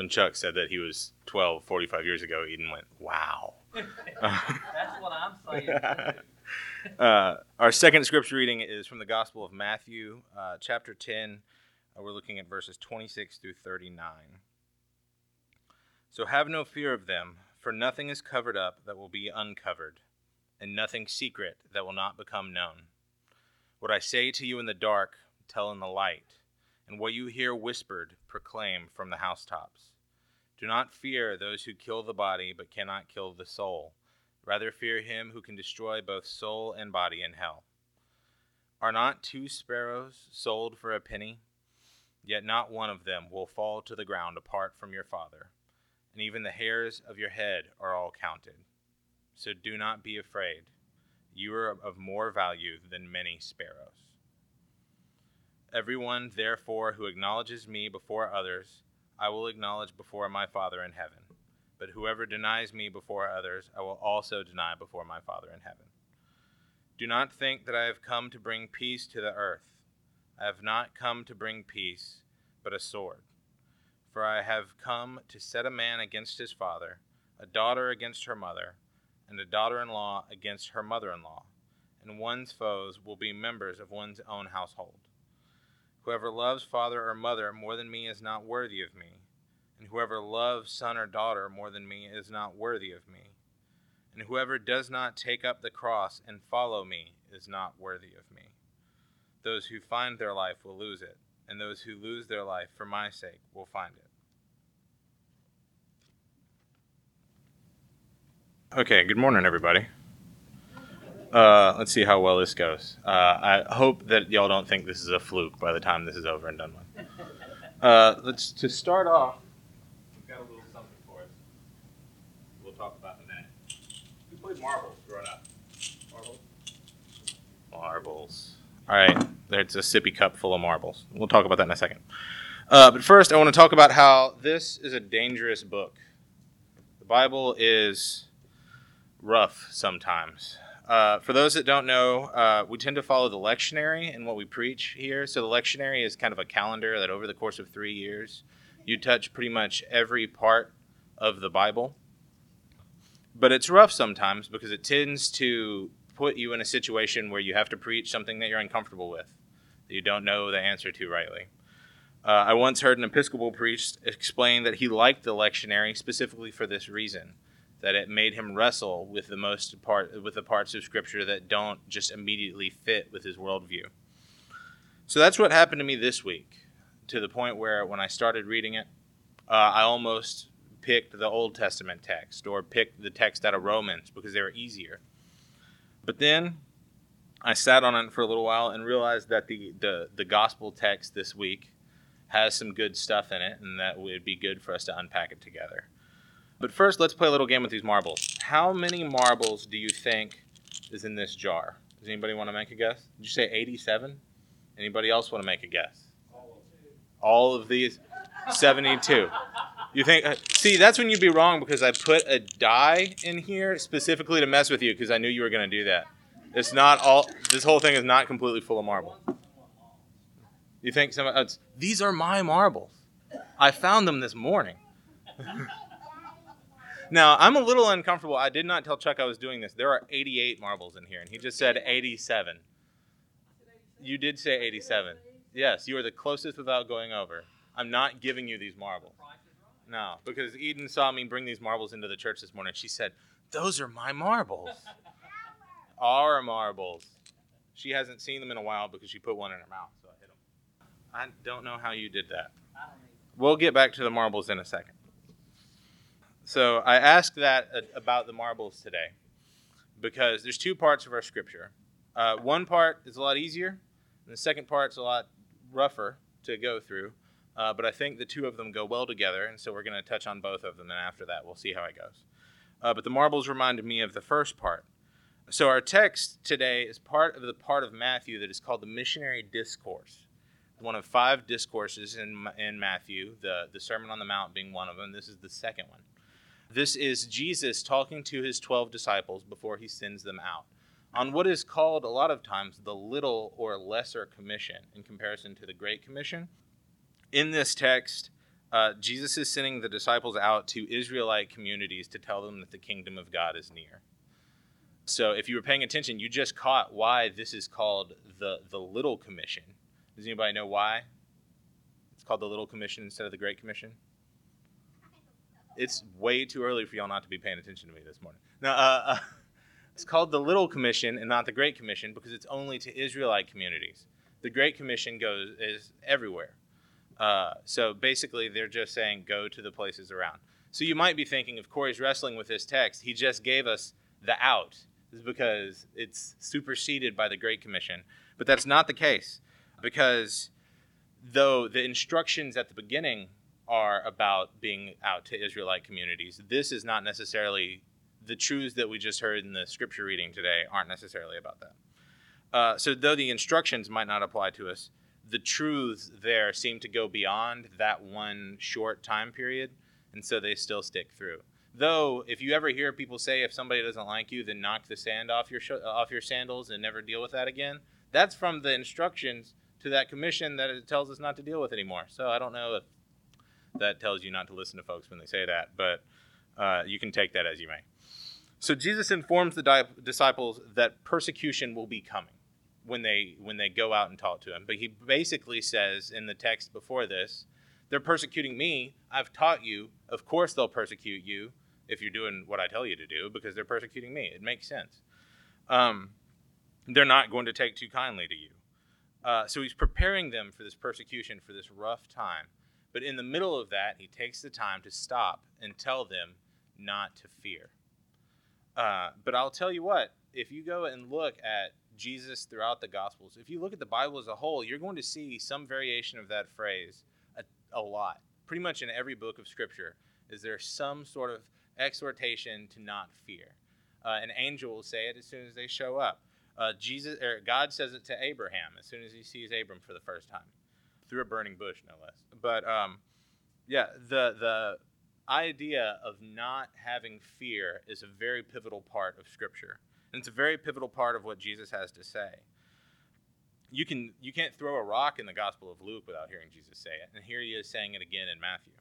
when Chuck said that he was 12, 45 years ago, Eden went, wow. That's what I'm saying. uh, our second scripture reading is from the Gospel of Matthew, uh, chapter 10. Uh, we're looking at verses 26 through 39. So have no fear of them, for nothing is covered up that will be uncovered, and nothing secret that will not become known. What I say to you in the dark, tell in the light, and what you hear whispered, proclaim from the housetops. Do not fear those who kill the body, but cannot kill the soul. Rather, fear him who can destroy both soul and body in hell. Are not two sparrows sold for a penny? Yet not one of them will fall to the ground apart from your Father and even the hairs of your head are all counted. So do not be afraid. You are of more value than many sparrows. Everyone, therefore, who acknowledges me before others, I will acknowledge before my Father in heaven. But whoever denies me before others, I will also deny before my Father in heaven. Do not think that I have come to bring peace to the earth. I have not come to bring peace, but a sword. For I have come to set a man against his father, a daughter against her mother, and a daughter in law against her mother in law, and one's foes will be members of one's own household. Whoever loves father or mother more than me is not worthy of me, and whoever loves son or daughter more than me is not worthy of me. And whoever does not take up the cross and follow me is not worthy of me. Those who find their life will lose it and those who lose their life for my sake will find it. Okay, good morning, everybody. Uh, let's see how well this goes. Uh, I hope that y'all don't think this is a fluke by the time this is over and done with. Uh, let's to start off. We've got a little something for us. We'll talk about in a minute. We played marbles growing up. Marbles. Marbles. All right, there's a sippy cup full of marbles. We'll talk about that in a second. Uh, but first, I want to talk about how this is a dangerous book. The Bible is rough sometimes. Uh, for those that don't know, uh, we tend to follow the lectionary in what we preach here. So the lectionary is kind of a calendar that over the course of three years, you touch pretty much every part of the Bible. But it's rough sometimes because it tends to put you in a situation where you have to preach something that you're uncomfortable with, that you don't know the answer to rightly. Uh, I once heard an Episcopal priest explain that he liked the lectionary specifically for this reason, that it made him wrestle with the most part with the parts of Scripture that don't just immediately fit with his worldview. So that's what happened to me this week, to the point where when I started reading it, uh, I almost picked the Old Testament text or picked the text out of Romans because they were easier. But then I sat on it for a little while and realized that the, the, the gospel text this week has some good stuff in it, and that would be good for us to unpack it together. But first, let's play a little game with these marbles. How many marbles do you think is in this jar? Does anybody want to make a guess? Did you say 87? Anybody else want to make a guess? All of these? 72. You think? Uh, see, that's when you'd be wrong because I put a die in here specifically to mess with you because I knew you were going to do that. It's not all. This whole thing is not completely full of marble. You think some? Uh, these are my marbles. I found them this morning. now I'm a little uncomfortable. I did not tell Chuck I was doing this. There are 88 marbles in here, and he just said 87. You did say 87. Yes, you are the closest without going over. I'm not giving you these marbles. No, because Eden saw me bring these marbles into the church this morning. She said, Those are my marbles. Our marbles. She hasn't seen them in a while because she put one in her mouth, so I hit them. I don't know how you did that. We'll get back to the marbles in a second. So I asked that about the marbles today because there's two parts of our scripture. Uh, one part is a lot easier, and the second part's a lot rougher to go through. Uh, but I think the two of them go well together, and so we're going to touch on both of them, and after that, we'll see how it goes. Uh, but the marbles reminded me of the first part. So our text today is part of the part of Matthew that is called the missionary discourse. One of five discourses in, in Matthew, the, the Sermon on the Mount being one of them. This is the second one. This is Jesus talking to his 12 disciples before he sends them out on what is called a lot of times the little or lesser commission in comparison to the Great Commission in this text, uh, Jesus is sending the disciples out to Israelite communities to tell them that the kingdom of God is near. So, if you were paying attention, you just caught why this is called the the Little Commission. Does anybody know why? It's called the Little Commission instead of the Great Commission. It's way too early for y'all not to be paying attention to me this morning. Now, uh, uh, it's called the Little Commission and not the Great Commission because it's only to Israelite communities. The Great Commission goes is everywhere. Uh, so basically, they're just saying go to the places around. So you might be thinking, if Corey's wrestling with this text, he just gave us the out. This is because it's superseded by the Great Commission. But that's not the case because though the instructions at the beginning are about being out to Israelite communities, this is not necessarily the truths that we just heard in the scripture reading today aren't necessarily about that. Uh, so though the instructions might not apply to us, the truths there seem to go beyond that one short time period, and so they still stick through. Though, if you ever hear people say if somebody doesn't like you, then knock the sand off your sh- off your sandals and never deal with that again, that's from the instructions to that commission that it tells us not to deal with anymore. So I don't know if that tells you not to listen to folks when they say that, but uh, you can take that as you may. So Jesus informs the di- disciples that persecution will be coming when they when they go out and talk to him. But he basically says in the text before this, they're persecuting me. I've taught you. Of course they'll persecute you if you're doing what I tell you to do because they're persecuting me. It makes sense. Um, they're not going to take too kindly to you. Uh, so he's preparing them for this persecution, for this rough time. But in the middle of that, he takes the time to stop and tell them not to fear. Uh, but I'll tell you what, if you go and look at Jesus throughout the Gospels, if you look at the Bible as a whole, you're going to see some variation of that phrase a, a lot. Pretty much in every book of Scripture, is there some sort of exhortation to not fear. Uh, an angel will say it as soon as they show up. Uh, Jesus or God says it to Abraham as soon as he sees Abram for the first time, through a burning bush, no less. But um, yeah, the the idea of not having fear is a very pivotal part of Scripture. And it's a very pivotal part of what Jesus has to say. You can you can't throw a rock in the Gospel of Luke without hearing Jesus say it, and here he is saying it again in Matthew.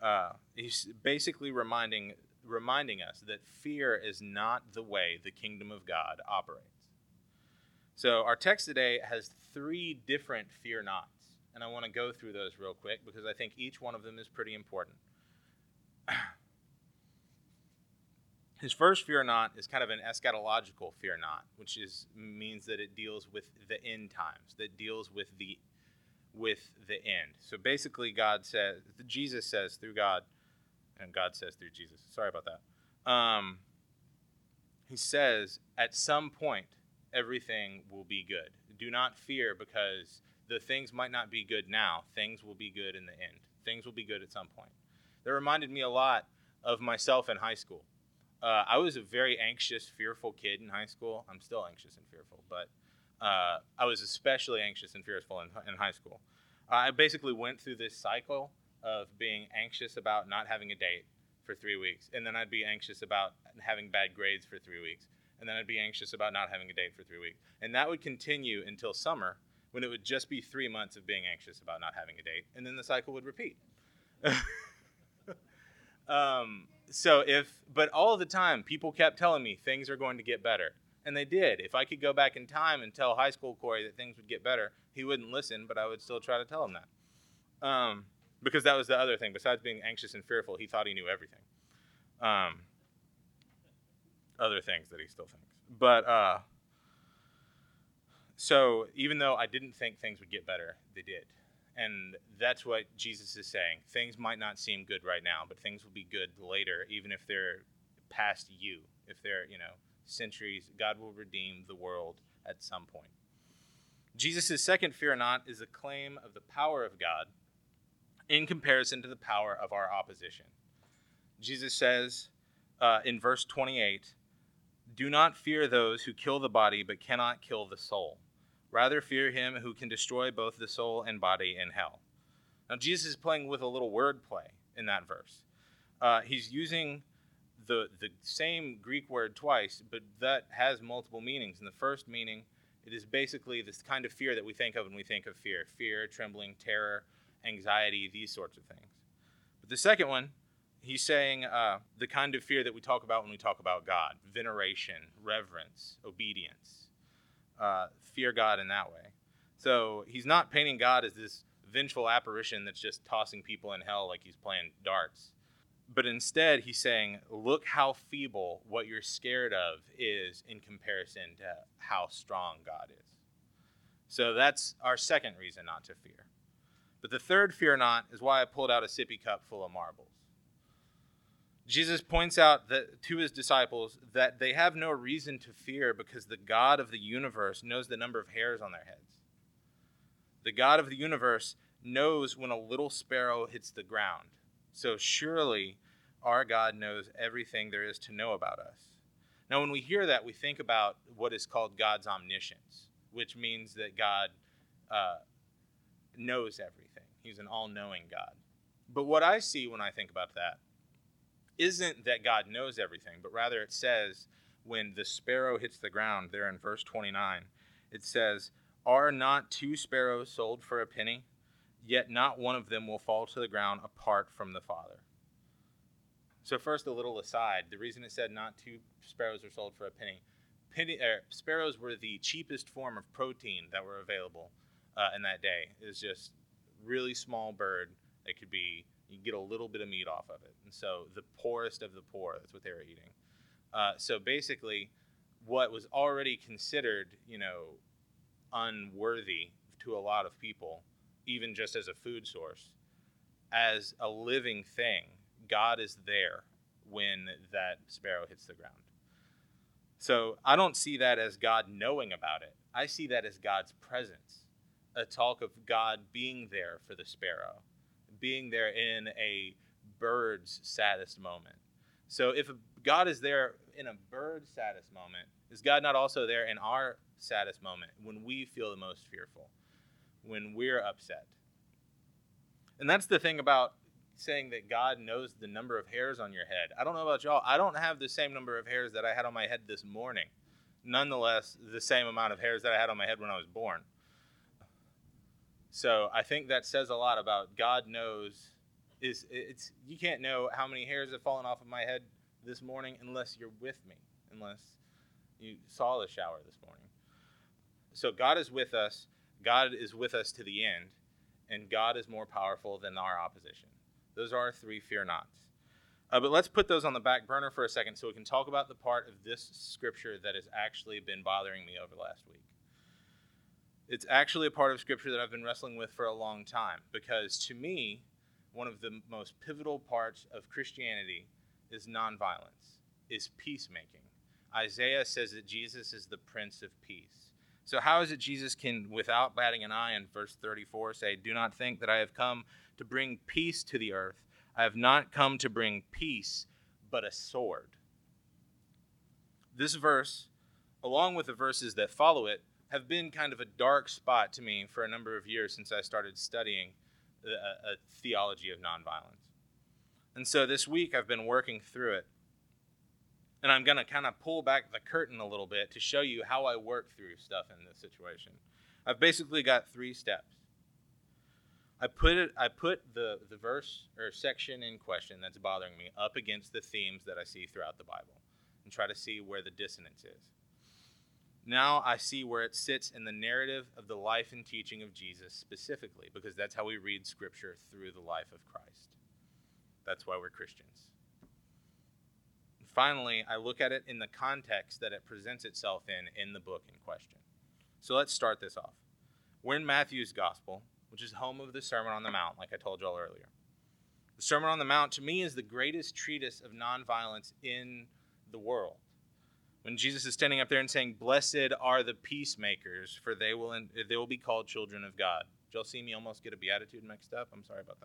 Uh, he's basically reminding reminding us that fear is not the way the kingdom of God operates. So our text today has three different fear nots, and I want to go through those real quick because I think each one of them is pretty important. His first fear not is kind of an eschatological fear not, which is means that it deals with the end times, that deals with the with the end. So basically, God says, Jesus says through God, and God says through Jesus. Sorry about that. Um, he says at some point everything will be good. Do not fear because the things might not be good now. Things will be good in the end. Things will be good at some point. That reminded me a lot of myself in high school. Uh, I was a very anxious, fearful kid in high school. I'm still anxious and fearful, but uh, I was especially anxious and fearful in, in high school. I basically went through this cycle of being anxious about not having a date for three weeks, and then I'd be anxious about having bad grades for three weeks, and then I'd be anxious about not having a date for three weeks, and that would continue until summer, when it would just be three months of being anxious about not having a date, and then the cycle would repeat. um, so if, but all the time, people kept telling me things are going to get better, and they did. If I could go back in time and tell high school Corey that things would get better, he wouldn't listen, but I would still try to tell him that. Um, because that was the other thing. Besides being anxious and fearful, he thought he knew everything. Um, other things that he still thinks. But uh, so even though I didn't think things would get better, they did. And that's what Jesus is saying. Things might not seem good right now, but things will be good later, even if they're past you. If they're, you know, centuries, God will redeem the world at some point. Jesus' second fear not is a claim of the power of God in comparison to the power of our opposition. Jesus says uh, in verse 28 Do not fear those who kill the body but cannot kill the soul. Rather, fear him who can destroy both the soul and body in hell. Now, Jesus is playing with a little wordplay in that verse. Uh, he's using the, the same Greek word twice, but that has multiple meanings. In the first meaning, it is basically this kind of fear that we think of when we think of fear fear, trembling, terror, anxiety, these sorts of things. But the second one, he's saying uh, the kind of fear that we talk about when we talk about God veneration, reverence, obedience. Uh, fear God in that way. So he's not painting God as this vengeful apparition that's just tossing people in hell like he's playing darts. But instead, he's saying, look how feeble what you're scared of is in comparison to how strong God is. So that's our second reason not to fear. But the third fear not is why I pulled out a sippy cup full of marbles. Jesus points out that to his disciples that they have no reason to fear because the God of the universe knows the number of hairs on their heads. The God of the universe knows when a little sparrow hits the ground. So surely our God knows everything there is to know about us. Now, when we hear that, we think about what is called God's omniscience, which means that God uh, knows everything. He's an all knowing God. But what I see when I think about that isn't that God knows everything, but rather it says when the sparrow hits the ground, there in verse 29, it says, Are not two sparrows sold for a penny? Yet not one of them will fall to the ground apart from the Father. So, first, a little aside the reason it said not two sparrows are sold for a penny, penny er, sparrows were the cheapest form of protein that were available uh, in that day. It was just really small bird that could be you get a little bit of meat off of it. And so the poorest of the poor, that's what they were eating. Uh, so basically, what was already considered, you know, unworthy to a lot of people, even just as a food source, as a living thing, God is there when that sparrow hits the ground. So I don't see that as God knowing about it. I see that as God's presence, a talk of God being there for the sparrow being there in a bird's saddest moment. So if God is there in a bird's saddest moment, is God not also there in our saddest moment when we feel the most fearful, when we're upset? And that's the thing about saying that God knows the number of hairs on your head. I don't know about y'all. I don't have the same number of hairs that I had on my head this morning. Nonetheless, the same amount of hairs that I had on my head when I was born. So I think that says a lot about God knows is it's you can't know how many hairs have fallen off of my head this morning unless you're with me, unless you saw the shower this morning. So God is with us. God is with us to the end, and God is more powerful than our opposition. Those are our three fear nots. Uh, but let's put those on the back burner for a second so we can talk about the part of this scripture that has actually been bothering me over the last week. It's actually a part of Scripture that I've been wrestling with for a long time because to me, one of the most pivotal parts of Christianity is nonviolence, is peacemaking. Isaiah says that Jesus is the Prince of Peace. So, how is it Jesus can, without batting an eye in verse 34, say, Do not think that I have come to bring peace to the earth? I have not come to bring peace, but a sword. This verse, along with the verses that follow it, have been kind of a dark spot to me for a number of years since I started studying a, a uh, uh, theology of nonviolence. And so this week I've been working through it. And I'm going to kind of pull back the curtain a little bit to show you how I work through stuff in this situation. I've basically got three steps. I put it I put the, the verse or section in question that's bothering me up against the themes that I see throughout the Bible and try to see where the dissonance is. Now I see where it sits in the narrative of the life and teaching of Jesus specifically, because that's how we read Scripture through the life of Christ. That's why we're Christians. Finally, I look at it in the context that it presents itself in in the book in question. So let's start this off. We're in Matthew's Gospel, which is home of the Sermon on the Mount, like I told y'all earlier. The Sermon on the Mount, to me, is the greatest treatise of nonviolence in the world when Jesus is standing up there and saying, "Blessed are the peacemakers, for they will they will be called children of God." Did y'all see me almost get a beatitude mixed up? I'm sorry about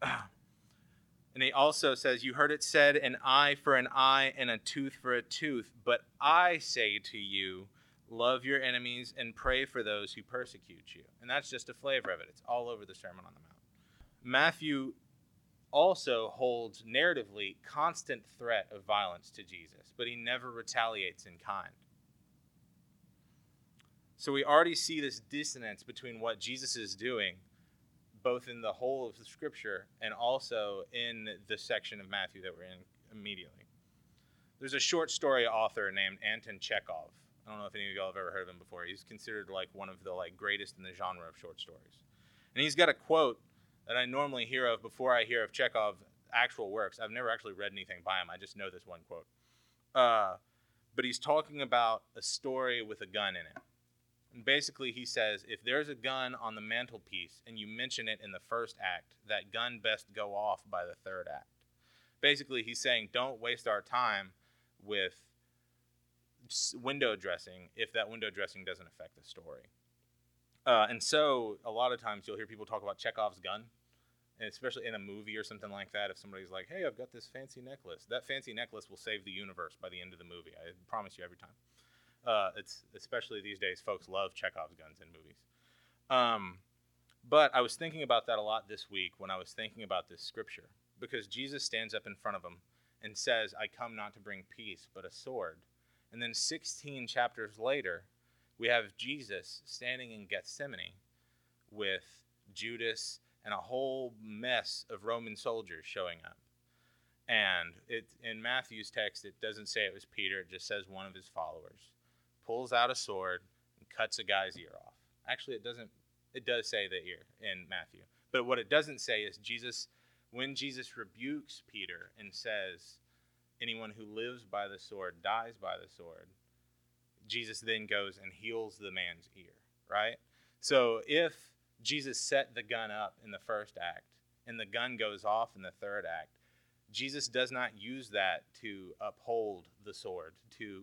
that. And he also says, You heard it said, an eye for an eye and a tooth for a tooth. But I say to you, love your enemies and pray for those who persecute you. And that's just a flavor of it. It's all over the Sermon on the Mount. Matthew also holds narratively constant threat of violence to Jesus, but he never retaliates in kind. So we already see this dissonance between what Jesus is doing both in the whole of the scripture and also in the section of Matthew that we're in immediately. There's a short story author named Anton Chekhov. I don't know if any of y'all have ever heard of him before. He's considered like one of the like greatest in the genre of short stories. And he's got a quote that I normally hear of before I hear of Chekhov's actual works. I've never actually read anything by him. I just know this one quote. Uh, but he's talking about a story with a gun in it. And basically, he says if there's a gun on the mantelpiece and you mention it in the first act, that gun best go off by the third act. Basically, he's saying don't waste our time with window dressing if that window dressing doesn't affect the story. Uh, and so, a lot of times you'll hear people talk about Chekhov's gun, and especially in a movie or something like that. If somebody's like, "Hey, I've got this fancy necklace," that fancy necklace will save the universe by the end of the movie. I promise you every time. Uh, it's especially these days, folks love Chekhov's guns in movies. Um, but I was thinking about that a lot this week when I was thinking about this scripture because Jesus stands up in front of them and says, "I come not to bring peace, but a sword." And then 16 chapters later, we have Jesus standing in Gethsemane with Judas and a whole mess of Roman soldiers showing up. And it in Matthew's text, it doesn't say it was Peter, it just says one of his followers pulls out a sword and cuts a guy's ear off. Actually, it doesn't, it does say the ear in Matthew. But what it doesn't say is Jesus, when Jesus rebukes Peter and says, anyone who lives by the sword dies by the sword, Jesus then goes and heals the man's ear, right? So if Jesus set the gun up in the first act and the gun goes off in the third act, Jesus does not use that to uphold the sword, to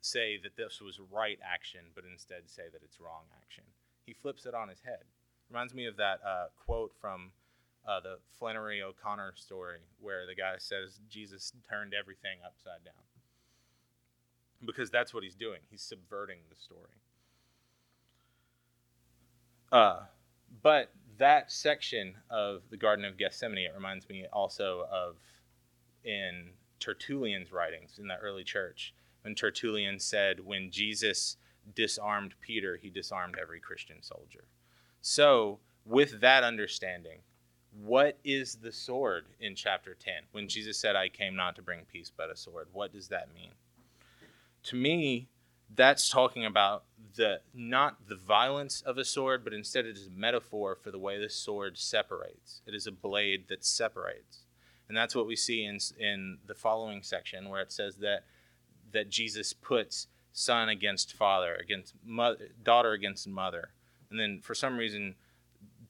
say that this was right action, but instead say that it's wrong action. He flips it on his head. Reminds me of that uh, quote from uh, the Flannery O'Connor story where the guy says Jesus turned everything upside down. Because that's what he's doing. He's subverting the story. Uh, but that section of the Garden of Gethsemane, it reminds me also of in Tertullian's writings in the early church, when Tertullian said, When Jesus disarmed Peter, he disarmed every Christian soldier. So, with that understanding, what is the sword in chapter 10? When Jesus said, I came not to bring peace but a sword, what does that mean? To me, that's talking about the not the violence of a sword, but instead it is a metaphor for the way the sword separates. It is a blade that separates. And that's what we see in, in the following section where it says that that Jesus puts son against father, against mother, daughter against mother. And then for some reason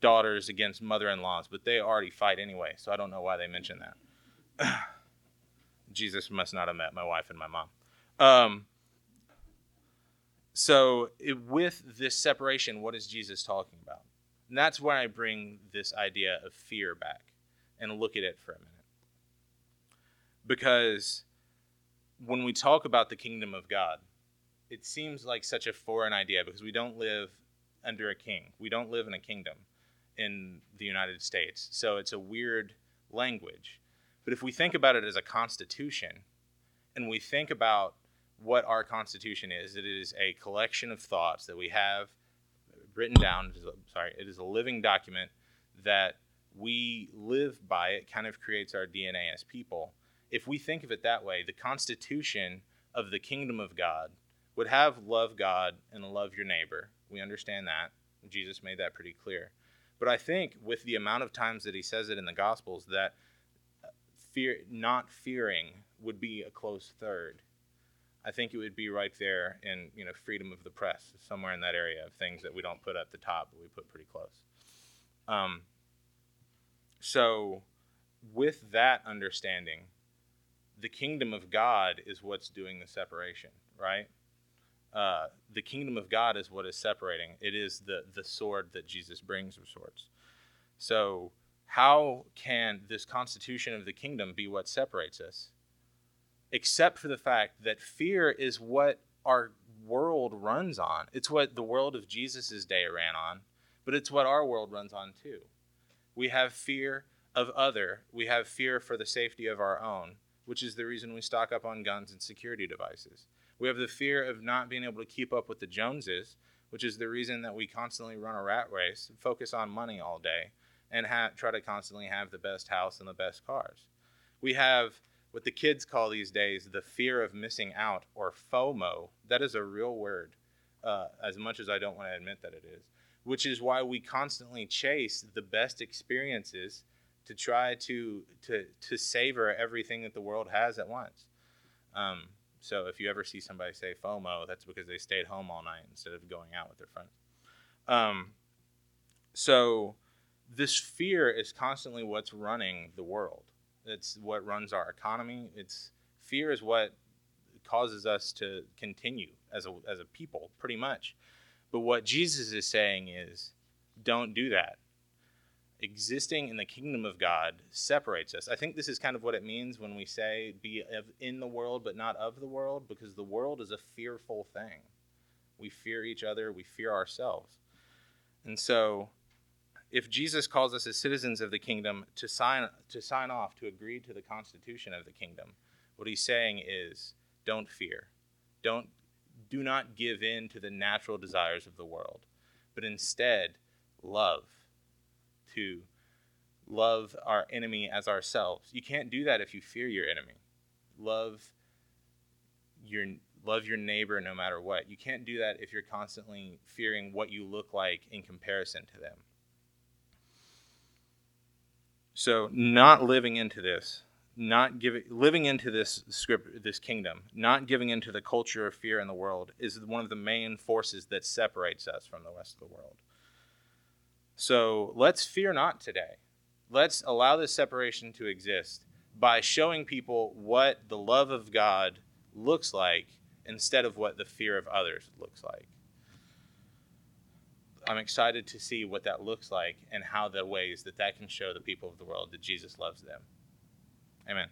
daughters against mother-in-laws, but they already fight anyway, so I don't know why they mention that. Jesus must not have met my wife and my mom. Um, so, it, with this separation, what is Jesus talking about? And that's where I bring this idea of fear back and look at it for a minute. Because when we talk about the kingdom of God, it seems like such a foreign idea because we don't live under a king. We don't live in a kingdom in the United States. So it's a weird language. But if we think about it as a constitution and we think about what our constitution is, it is a collection of thoughts that we have written down. Sorry, it is a living document that we live by. It kind of creates our DNA as people. If we think of it that way, the constitution of the kingdom of God would have love God and love your neighbor. We understand that. Jesus made that pretty clear. But I think with the amount of times that he says it in the Gospels, that uh, fear, not fearing, would be a close third. I think it would be right there in you know freedom of the press, somewhere in that area of things that we don't put at the top, but we put pretty close. Um, so, with that understanding, the kingdom of God is what's doing the separation, right? uh, the kingdom of God is what is separating. It is the the sword that Jesus brings of sorts. So how can this constitution of the kingdom be what separates us? Except for the fact that fear is what our world runs on. It's what the world of Jesus' day ran on, but it's what our world runs on too. We have fear of other, we have fear for the safety of our own, which is the reason we stock up on guns and security devices. We have the fear of not being able to keep up with the Joneses, which is the reason that we constantly run a rat race, focus on money all day, and ha- try to constantly have the best house and the best cars. We have what the kids call these days the fear of missing out or FOMO. That is a real word, uh, as much as I don't want to admit that it is, which is why we constantly chase the best experiences to try to, to, to savor everything that the world has at once. Um, so if you ever see somebody say FOMO, that's because they stayed home all night instead of going out with their friends. Um, so this fear is constantly what's running the world. It's what runs our economy. It's fear is what causes us to continue as a as a people, pretty much. But what Jesus is saying is, don't do that. Existing in the kingdom of God separates us. I think this is kind of what it means when we say be in the world but not of the world, because the world is a fearful thing. We fear each other, we fear ourselves. And so if Jesus calls us as citizens of the kingdom to sign to sign off to agree to the constitution of the kingdom, what he's saying is don't fear. Don't do not give in to the natural desires of the world, but instead love to love our enemy as ourselves. You can't do that if you fear your enemy. Love your love your neighbor no matter what. You can't do that if you're constantly fearing what you look like in comparison to them. So, not living into this, not giving, living into this script, this kingdom, not giving into the culture of fear in the world is one of the main forces that separates us from the rest of the world. So, let's fear not today. Let's allow this separation to exist by showing people what the love of God looks like instead of what the fear of others looks like. I'm excited to see what that looks like and how the ways that that can show the people of the world that Jesus loves them. Amen.